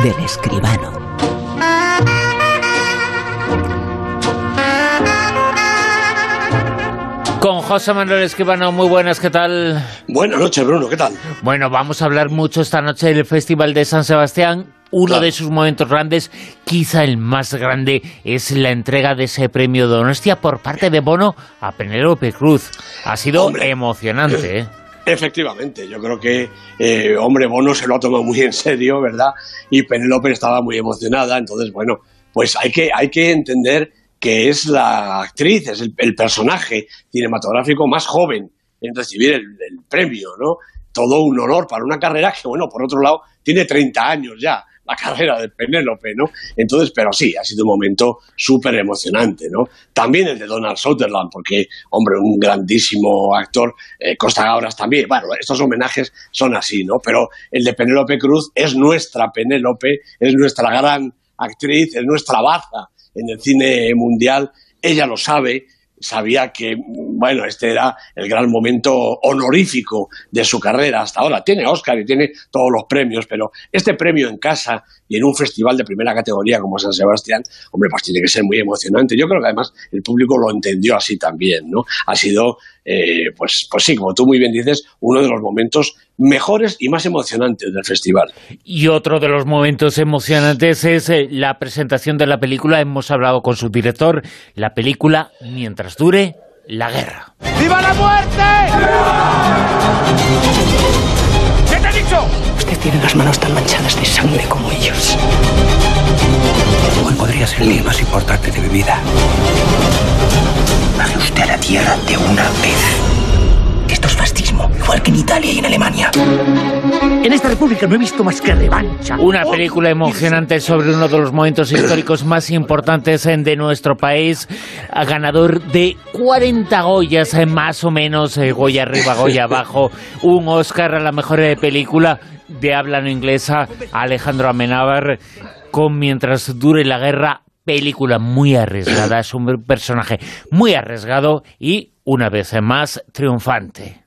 del escribano. Con José Manuel Escribano, muy buenas, ¿qué tal? Buenas noches, Bruno, ¿qué tal? Bueno, vamos a hablar mucho esta noche del Festival de San Sebastián. Uno de sus momentos grandes, quizá el más grande, es la entrega de ese premio Donostia por parte de Bono a Penélope Cruz. Ha sido emocionante, ¿eh? Efectivamente, yo creo que, eh, hombre, Bono se lo ha tomado muy en serio, ¿verdad? Y Penélope estaba muy emocionada, entonces, bueno, pues hay que, hay que entender que es la actriz, es el, personaje cinematográfico más joven en recibir el, premio, ¿no? Todo un honor para una carrera que, bueno, por otro lado, tiene 30 años ya, la carrera de Penélope, ¿no? Entonces, pero sí, ha sido un momento súper emocionante, ¿no? También el de Donald Sutherland, porque, hombre, un grandísimo actor, eh, Costa Gabras también, bueno, estos homenajes son así, ¿no? Pero el de Penélope Cruz es nuestra Penélope, es nuestra gran actriz, es nuestra baza en el cine mundial, ella lo sabe, sabía que, bueno, este era el gran momento honorífico de su carrera hasta ahora. Tiene Oscar y tiene todos los premios, pero este premio en casa y en un festival de primera categoría como San Sebastián, hombre, pues tiene que ser muy emocionante. Yo creo que además el público lo entendió así también, ¿no? Ha sido, eh, pues, pues sí, como tú muy bien dices, uno de los momentos mejores y más emocionantes del festival. Y otro de los momentos emocionantes es eh, la presentación de la película. Hemos hablado con su director, la película Mientras dure la guerra. ¡Viva la muerte! ¿Qué te he dicho? Usted tiene las manos tan manchadas de sangre como ellos. Hoy podría ser el día más importante de mi vida. Baje usted a la tierra de una vez. Esto es fascismo, igual que en Italia y en Alemania. En esta república no he visto más que revancha. Una película emocionante sobre uno de los momentos históricos más importantes de nuestro país, ganador de 40 Goyas, eh, más o menos, eh, Goya arriba, Goya abajo, un Oscar a la mejor eh, película de habla no inglesa, Alejandro Amenábar, con Mientras dure la guerra, película muy arriesgada, es un personaje muy arriesgado y una vez más triunfante.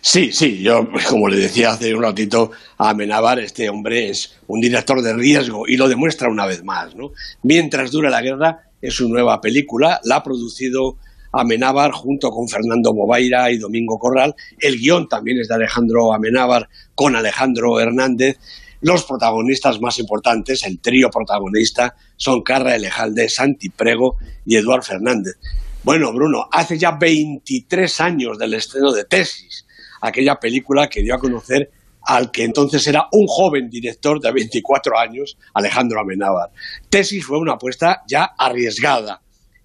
Sí, sí, yo como le decía hace un ratito a Amenábar, este hombre es un director de riesgo y lo demuestra una vez más. ¿no? Mientras dura la guerra es su nueva película, la ha producido Amenábar junto con Fernando Movaira y Domingo Corral. El guion también es de Alejandro Amenábar con Alejandro Hernández. Los protagonistas más importantes, el trío protagonista, son Carra Elejalde, Santi Prego y Eduard Fernández. Bueno, Bruno, hace ya 23 años del estreno de Tesis, aquella película que dio a conocer al que entonces era un joven director de 24 años, Alejandro Amenábar. Tesis fue una apuesta ya arriesgada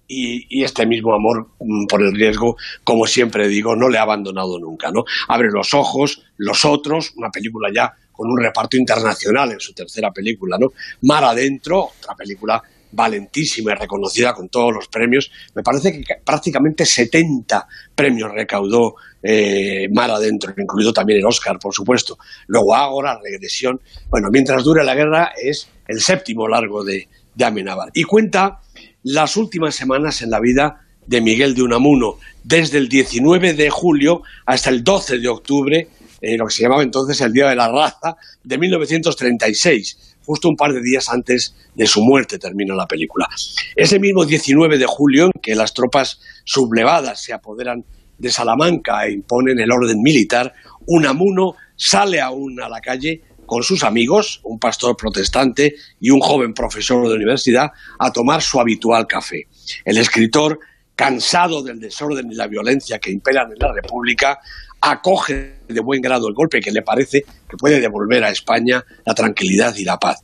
y, este mismo amor mm, por el riesgo, como siempre digo, no le ha abandonado nunca. ¿no? Abre los ojos, los otros, una película ya con un reparto internacional en su tercera película. ¿no? Mar Adentro, otra película valentísima y reconocida con todos los premios. Me parece que prácticamente 70 premios recaudó eh, Mar Adentro, incluido también el Oscar, por supuesto. Luego Ágora, Regresión. Bueno, mientras dure la guerra es el séptimo largo de, de Amenábar. Y cuenta las últimas semanas en la vida de Miguel de Unamuno, desde el 19 de julio hasta el 12 de octubre, eh, lo que se llamaba entonces el Día de la Raza, de 1936 justo un par de días antes de su muerte termina la película. Ese mismo 19 de julio, en que las tropas sublevadas se apoderan de Salamanca e imponen el orden militar, Unamuno sale aún a la calle con sus amigos, un pastor protestante y un joven profesor de universidad, a tomar su habitual café. El escritor, cansado del desorden y la violencia que imperan en la República, acoge de buen grado el golpe que le parece que puede devolver a España la tranquilidad y la paz.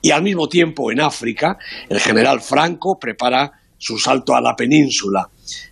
Y al mismo tiempo, en África, el general Franco prepara su salto a la península.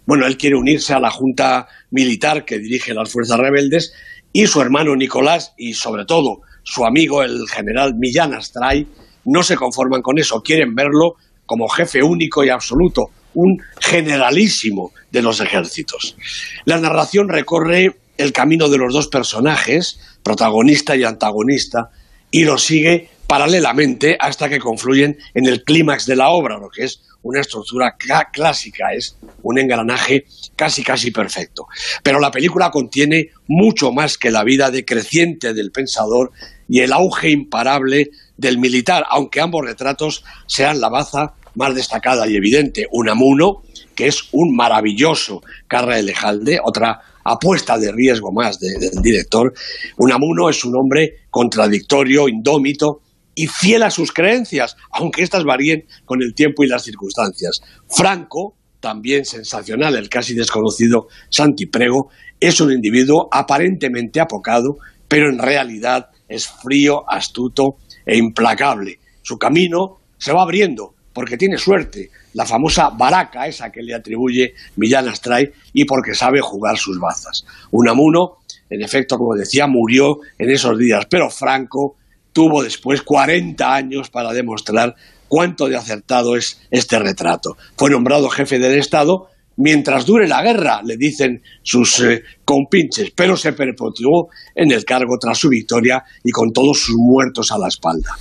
Bueno, él quiere unirse a la junta militar que dirige las fuerzas rebeldes y su hermano Nicolás y sobre todo su amigo el general Millán Astray no se conforman con eso, quieren verlo como jefe único y absoluto, un generalísimo de los ejércitos. La narración recorre el camino de los dos personajes, protagonista y antagonista, y lo sigue paralelamente hasta que confluyen en el clímax de la obra, lo que es una estructura clásica, es un engranaje casi casi perfecto. Pero la película contiene mucho más que la vida decreciente del pensador y el auge imparable del militar, aunque ambos retratos sean la baza más destacada y evidente. Unamuno, que es un maravilloso Carra Lejalde, otra apuesta de riesgo más del director. Unamuno es un hombre contradictorio, indómito y fiel a sus creencias, aunque éstas varíen con el tiempo y las circunstancias. Franco, también sensacional, el casi desconocido Santi Prego, es un individuo aparentemente apocado, pero en realidad es frío, astuto e implacable. Su camino se va abriendo porque tiene suerte, la famosa baraca esa que le atribuye Millán Astray y porque sabe jugar sus bazas. Unamuno, en efecto, como decía, murió en esos días, pero Franco tuvo después 40 años para demostrar cuánto de acertado es este retrato. Fue nombrado jefe del Estado mientras dure la guerra, le dicen sus eh, compinches, pero se perpetuó en el cargo tras su victoria y con todos sus muertos a la espalda.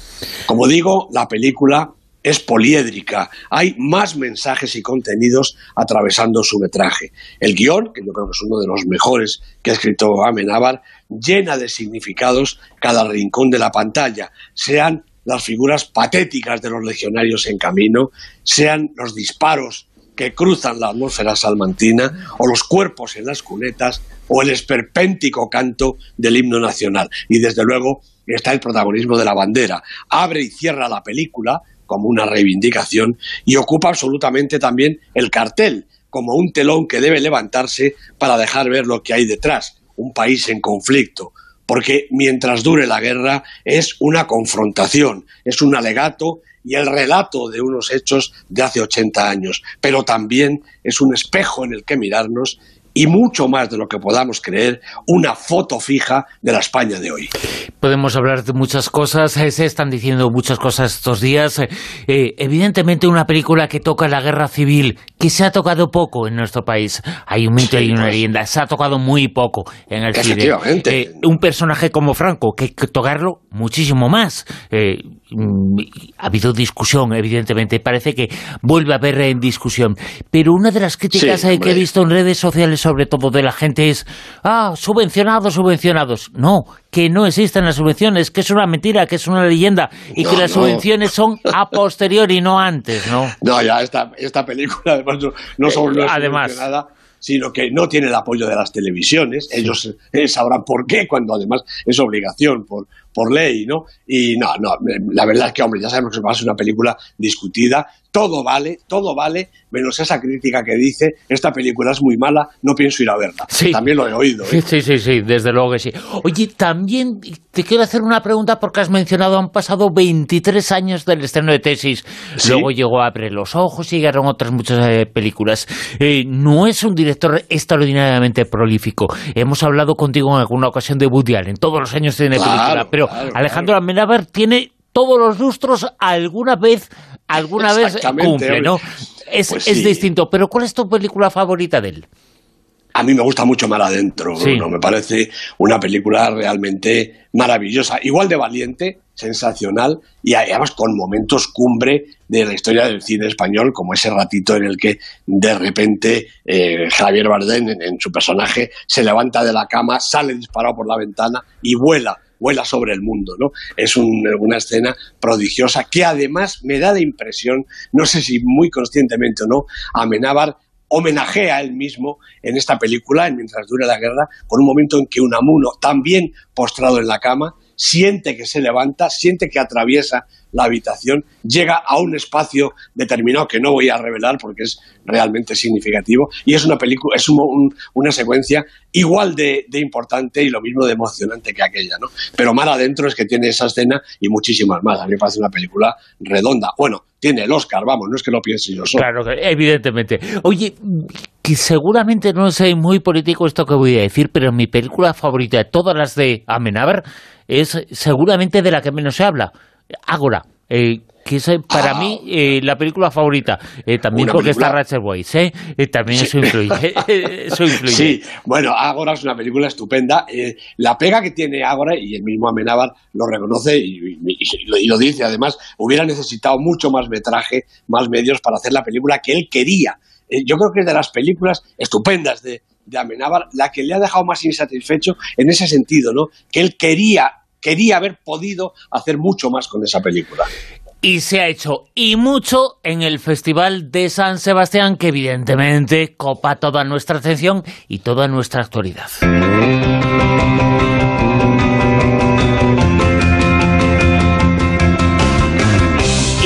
Como digo, la película es poliédrica, hay más mensajes y contenidos atravesando su metraje. El guion, que yo creo que es uno de los mejores que ha escrito Amenábar, llena de significados cada rincón de la pantalla, sean las figuras patéticas de los legionarios en camino, sean los disparos que cruzan la atmósfera salmantina, o los cuerpos en las cunetas, o el esperpéntico canto del himno nacional. Y desde luego está el protagonismo de la bandera. Abre y cierra la película como una reivindicación y ocupa absolutamente también el cartel como un telón que debe levantarse para dejar ver lo que hay detrás, un país en conflicto, porque mientras dure la guerra es una confrontación, es un alegato y el relato de unos hechos de hace 80 años, pero también es un espejo en el que mirarnos y mucho más de lo que podamos creer, una foto fija de la España de hoy. Podemos hablar de muchas cosas, eh, se están diciendo muchas cosas estos días. Eh, eh, evidentemente una película que toca la guerra civil, que se ha tocado poco en nuestro país. Hay un mito y una pues. leyenda, se ha tocado muy poco en el cine. un personaje como Franco, que hay que tocarlo muchísimo más. Mm, ha habido discusión, evidentemente, parece que vuelve a haber en discusión. Pero una de las críticas que he visto en redes sociales, sobre todo de la gente, es, ah, subvencionados, subvencionados. No, que no existen las subvenciones, que es una mentira, que es una leyenda, y que las subvenciones son a posteriori, no antes, ¿no? No, ya esta, esta película, además, no, no solo además, sino que no tiene el apoyo de las televisiones. Ellos eh, sabrán por qué, cuando además es obligación por, por ley, ¿no? Y no, no, la verdad es que, hombre, ya sabemos que va a ser una película discutida, todo vale, todo vale, menos esa crítica que dice, esta película es muy mala, no pienso ir a verla. Sí. También lo he oído. ¿eh? Sí, sí, sí, desde luego que sí. Oye, también te quiero hacer una pregunta porque has mencionado, han pasado 23 años del estreno de Tesis, luego llegó a Abre los Ojos y llegaron otras muchas eh, películas. Eh, no es un director extraordinariamente prolífico. Hemos hablado contigo en alguna ocasión de Woody Allen, todos los años tiene película, pero Alejandro Amenábar tiene todos los lustros alguna vez alguna vez cumple, ¿no? Es, pues es distinto. Pero ¿cuál es tu película favorita de él? A mí me gusta mucho Mar Adentro, Bruno. Me parece una película realmente maravillosa. Igual de valiente, sensacional y además con momentos cumbre de la historia del cine español, como ese ratito en el que de repente eh, Javier Bardem, en, su personaje, se levanta de la cama, sale disparado por la ventana y vuela vuela sobre el mundo, ¿no? Es una escena prodigiosa que además me da la impresión, no sé si muy conscientemente o no, Amenábar homenajea a él mismo en esta película, en Mientras dure la guerra, con un momento en que Unamuno, también postrado en la cama, siente que se levanta, siente que atraviesa la habitación, llega a un espacio determinado que no voy a revelar porque es realmente significativo y es una película, es una secuencia igual de, importante y lo mismo de emocionante que aquella, ¿no? Pero más adentro es que tiene esa escena y muchísimas más. A mí me parece una película redonda. Bueno, tiene el Oscar, vamos, no es que lo piense yo solo. Claro, evidentemente. Oye, que seguramente no sé muy político esto que voy a decir, pero mi película favorita de todas las de Amenábar es seguramente de la que menos se habla, Ágora. Eh, que es eh, para Ah. mí eh, la película favorita. Eh, también porque película- está Rachel Weisz, ¿eh? También eso influye. eso influye. Sí, bueno, Ágora es una película estupenda. La pega que tiene Ágora, y el mismo Amenábar lo reconoce y, y- y lo, y lo dice además, hubiera necesitado mucho más metraje, más medios para hacer la película que él quería. Yo creo que es de las películas estupendas de, de Amenábar la que le ha dejado más insatisfecho en ese sentido, ¿no? Que él quería, quería haber podido hacer mucho más con esa película. Y se ha hecho, y mucho, en el Festival de San Sebastián, que evidentemente copa toda nuestra atención y toda nuestra actualidad.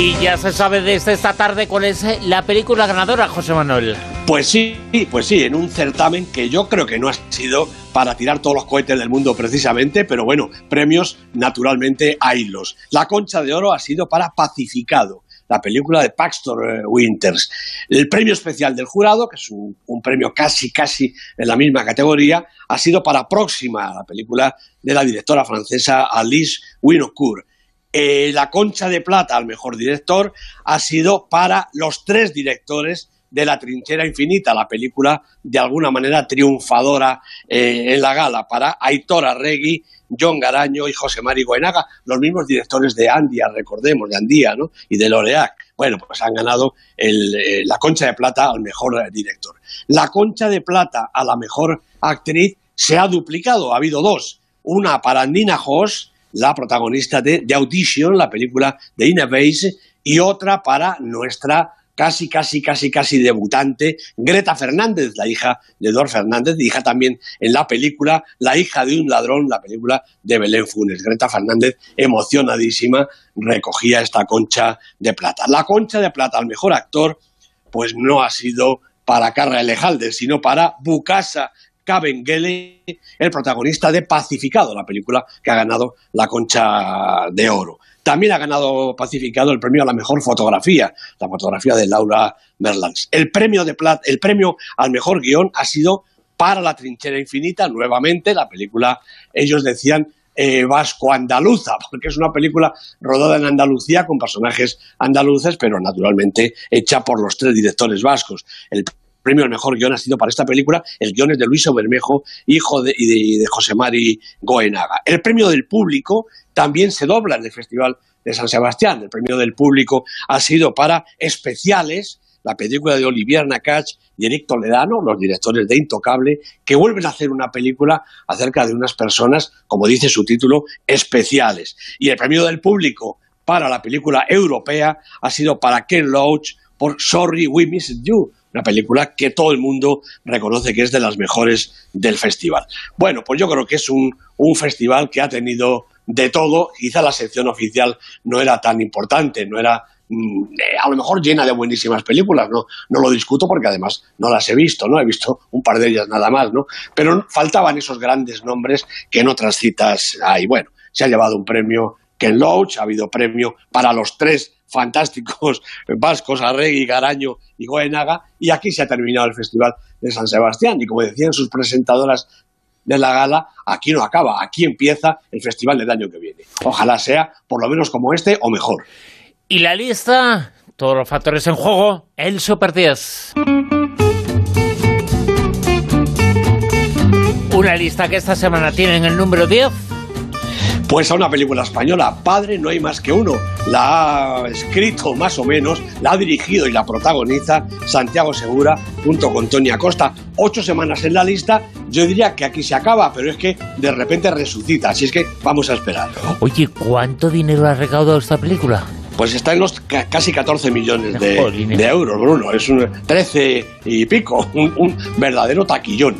Y ya se sabe desde esta tarde cuál es la película ganadora, José Manuel. Pues sí, pues sí, en un certamen que yo creo que no ha sido para tirar todos los cohetes del mundo precisamente, pero bueno, premios naturalmente haylos. La Concha de Oro ha sido para Pacificado, la película de Paxton eh, Winters. El premio especial del jurado, que es un, premio casi, casi en la misma categoría, ha sido para Próxima, la película de la directora francesa Alice Winocourt. Eh, la Concha de Plata al mejor director ha sido para los tres directores de La Trinchera Infinita, la película de alguna manera triunfadora eh, en la gala, para Aitor Arregui, John Garaño y José Mari Goenaga, los mismos directores de Andia, recordemos, de Andía ¿no? y de Loreac. Bueno, pues han ganado el, eh, la Concha de Plata al mejor eh, director. La Concha de Plata a la mejor actriz se ha duplicado, ha habido dos. Una para Nina Hoss, la protagonista de The Audition, la película de Ina Weiss, y otra para nuestra casi, casi, casi, casi debutante, Greta Fernández, la hija de Eduard Fernández, hija también en la película La hija de un ladrón, la película de Belén Funes. Greta Fernández, emocionadísima, recogía esta concha de plata. La concha de plata al mejor actor, pues no ha sido para Carra Elejalde, sino para Bukasa Kabengele, el protagonista de Pacificado, la película que ha ganado la Concha de Oro. También ha ganado Pacificado el premio a la mejor fotografía, la fotografía de Laura Merlans. El premio, de plata, el premio al mejor guion ha sido para La Trinchera Infinita, nuevamente, la película, ellos decían, eh, vasco-andaluza, porque es una película rodada en Andalucía con personajes andaluces, pero naturalmente hecha por los tres directores vascos. El premio al mejor guion ha sido para esta película, el guion es de Luis Bermejo, hijo de, de José Mari Goenaga. El premio del público también se dobla en el Festival de San Sebastián. El premio del público ha sido para especiales, la película de Olivier Nakache y Eric Toledano, los directores de Intocable, que vuelven a hacer una película acerca de unas personas, como dice su título, especiales. Y el premio del público para la película europea ha sido para Ken Loach por Sorry We Missed You, una película que todo el mundo reconoce que es de las mejores del festival. Bueno, pues yo creo que es un, un festival que ha tenido de todo, quizá la sección oficial no era tan importante, no era mm, a lo mejor llena de buenísimas películas, no, no lo discuto porque además no las he visto, ¿no? He visto un par de ellas nada más, ¿no? Pero faltaban esos grandes nombres que en otras citas hay. Bueno, se ha llevado un premio Ken Loach, ha habido premio para los tres fantásticos vascos, Arregui, Garaño y Goenaga, y aquí se ha terminado el Festival de San Sebastián. Y como decían sus presentadoras de la gala, aquí no acaba, aquí empieza el festival del año que viene. Ojalá sea por lo menos como este o mejor. Y la lista, todos los factores en juego, el Super 10. Una lista que esta semana tiene en el número 10. Pues a una película española, Padre no hay más que uno. La ha escrito más o menos, la ha dirigido y la protagoniza Santiago Segura junto con Tony Acosta. Ocho semanas en la lista, yo diría que aquí se acaba, pero es que de repente resucita, así es que vamos a esperar. Oye, ¿cuánto dinero ha recaudado esta película? Pues está en los ca casi 14 millones de, de euros, Bruno. Es un 13 y pico, un, un verdadero taquillón.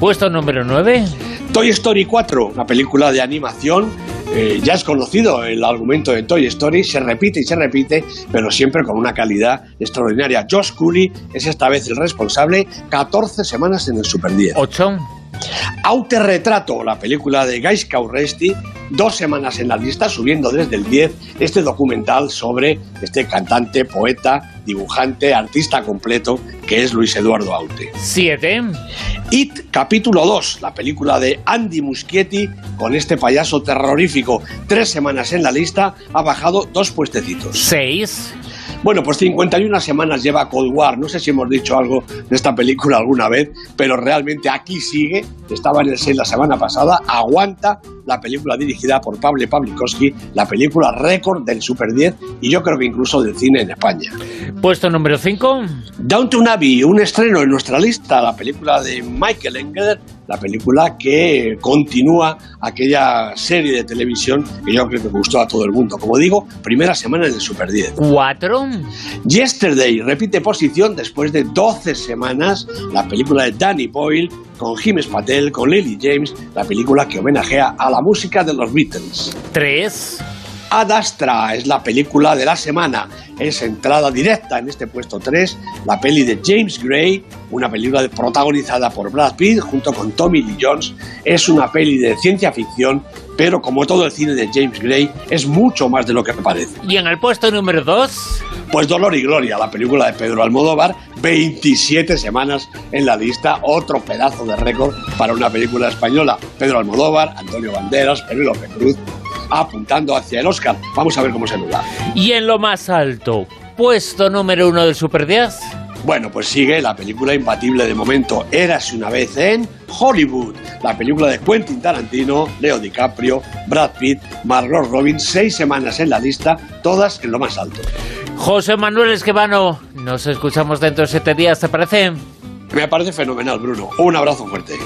Puesto número 9. Toy Story 4, una película de animación. eh, ya es conocido el argumento de Toy Story, se repite y se repite, pero siempre con una calidad extraordinaria. Josh Cooley es esta vez el responsable, 14 semanas en el Super 10. 8. Autorretrato, la película de Guys Cauresti, dos semanas en la lista, subiendo desde el 10 este documental sobre este cantante, poeta, dibujante, artista completo, que es Luis Eduardo Aute. Siete. It, capítulo 2, la película de Andy Muschietti con este payaso terrorífico. Tres semanas en la lista, ha bajado dos puestecitos. Seis. Bueno, pues 51 semanas lleva Cold War. No sé si hemos dicho algo de esta película alguna vez, pero realmente aquí sigue. Estaba en el 6 la semana pasada. Aguanta la película dirigida por Pablo Pawlikowski, la película récord del Super 10 y yo creo que incluso del cine en España. Puesto número 5. Downton Abbey, un estreno en nuestra lista, la película de Michael Engler, la película que continúa aquella serie de televisión que yo creo que gustó a todo el mundo. Como digo, primera semana en el Super 10. 4. Yesterday repite posición después de 12 semanas la película de Danny Boyle con James Patel, con Lily James, la película que homenajea a la música de los Beatles. 3. Ad Astra es la película de la semana. Es entrada directa en este puesto 3, la peli de James Gray, una película protagonizada por Brad Pitt junto con Tommy Lee Jones. Es una peli de ciencia ficción, pero como todo el cine de James Gray, es mucho más de lo que parece. Y en el puesto número 2. Pues Dolor y Gloria, la película de Pedro Almodóvar, 27 semanas en la lista, otro pedazo de récord para una película española. Pedro Almodóvar, Antonio Banderas, Penélope Cruz, apuntando hacia el Oscar. Vamos a ver cómo se nos da. Y en lo más alto, puesto número uno del Super 10. Bueno, pues sigue la película imbatible de momento, Érase una vez en Hollywood, la película de Quentin Tarantino, Leo DiCaprio, Brad Pitt, Margot Robbins, seis semanas en la lista, todas en lo más alto. José Manuel Esquivano, nos escuchamos dentro de siete días, ¿te parece? Me parece fenomenal, Bruno. Un abrazo fuerte.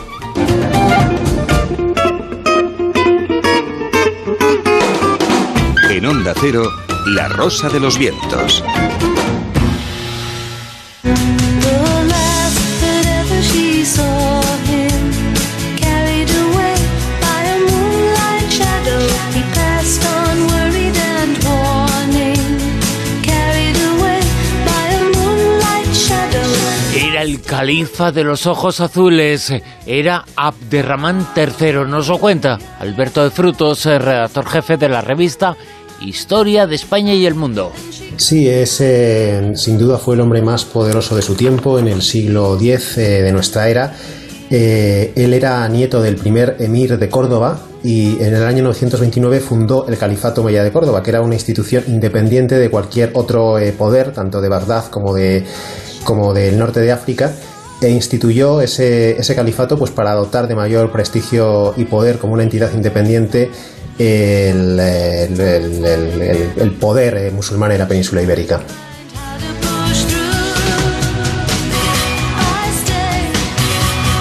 En Onda Cero, La Rosa de los Vientos. Era el califa de los ojos azules, era Abderramán III, nos lo cuenta Alberto de Frutos, redactor jefe de la revista Historia de España y el Mundo. Sí, es, eh, sin duda fue el hombre más poderoso de su tiempo en el siglo X eh, de nuestra era. Eh, él era nieto del primer emir de Córdoba y en el año 929 fundó el Califato Meya de Córdoba, que era una institución independiente de cualquier otro poder, tanto de Bagdad como, de, como del norte de África e instituyó ese, ese califato pues para dotar de mayor prestigio y poder como una entidad independiente el, el, el, el poder musulmán en la península ibérica.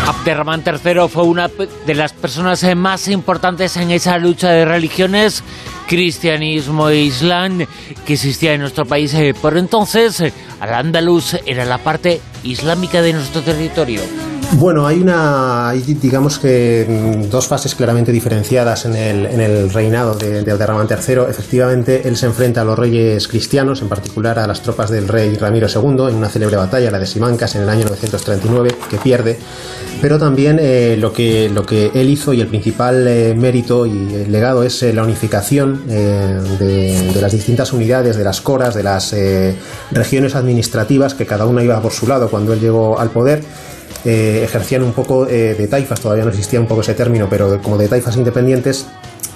Abderramán III fue una de las personas más importantes en esa lucha de religiones, cristianismo e islam, que existía en nuestro país por entonces. Al-Ándalus era la parte islámica de nuestro territorio. Bueno, hay una, digamos que mm, dos fases claramente diferenciadas en el, reinado de, de Abderramán III. Efectivamente, él se enfrenta a los reyes cristianos, en particular a las tropas del rey Ramiro II, en una célebre batalla, la de Simancas, en el año 939, que pierde. Pero también eh, lo, que, lo que él hizo y el principal eh, mérito y el legado es eh, la unificación de, de, las distintas unidades, de las coras, de las regiones administrativas, que cada una iba por su lado cuando él llegó al poder eh, ejercían un poco eh, de taifas, todavía no existía un poco ese término, pero como de taifas independientes.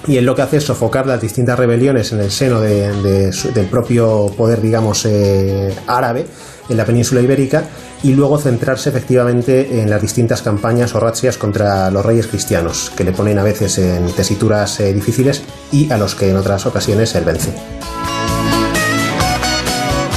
Y él lo que hace es sofocar las distintas rebeliones en el seno de, de, del propio poder, digamos, eh, árabe en la península ibérica y luego centrarse efectivamente en las distintas campañas o razzias contra los reyes cristianos, que le ponen a veces en tesituras difíciles y a los que en otras ocasiones él vence.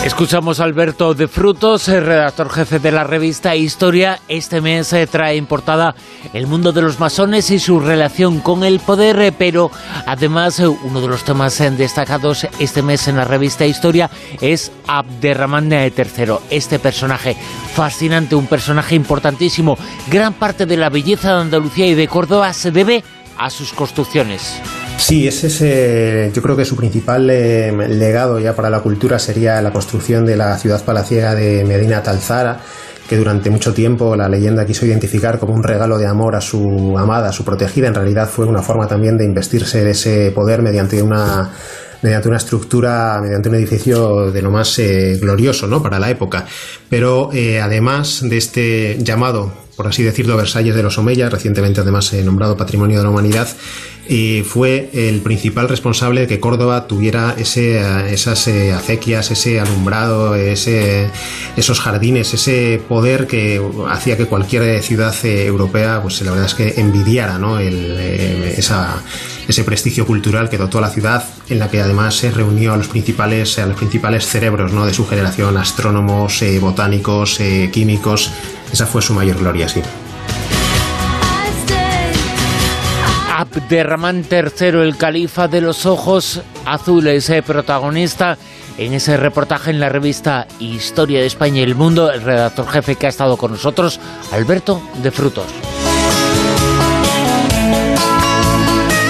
Escuchamos a Alberto de Frutos, redactor jefe de la revista Historia. Este mes trae en portada el mundo de los masones y su relación con el poder, pero además uno de los temas destacados este mes en la revista Historia es Abderramán III. Este personaje fascinante, un personaje importantísimo. Gran parte de la belleza de Andalucía y de Córdoba se debe a sus construcciones. Sí, ese es, eh, yo creo que su principal eh, legado ya para la cultura sería la construcción de la ciudad palaciega de Medina Talzara, que durante mucho tiempo la leyenda quiso identificar como un regalo de amor a su amada, a su protegida. En realidad fue una forma también de investirse de ese poder mediante una mediante una estructura, mediante un edificio de lo más eh, glorioso ¿no? para la época. Pero además de este llamado por así decirlo, Versalles de los Omeyas, recientemente además nombrado Patrimonio de la Humanidad, y fue el principal responsable de que Córdoba tuviera ese, esas eh, acequias, ese alumbrado, ese, esos jardines, ese poder que hacía que cualquier ciudad eh, europea, pues la verdad es que envidiara ¿no? Eh, ese prestigio cultural que dotó a la ciudad, en la que además se reunió a los principales, a los principales cerebros ¿no? de su generación, astrónomos, botánicos, químicos. Esa fue su mayor gloria, sí. Abderramán III, el califa de los ojos azules, eh, protagonista en ese reportaje en la revista Historia de España y el Mundo, el redactor jefe que ha estado con nosotros, Alberto de Frutos.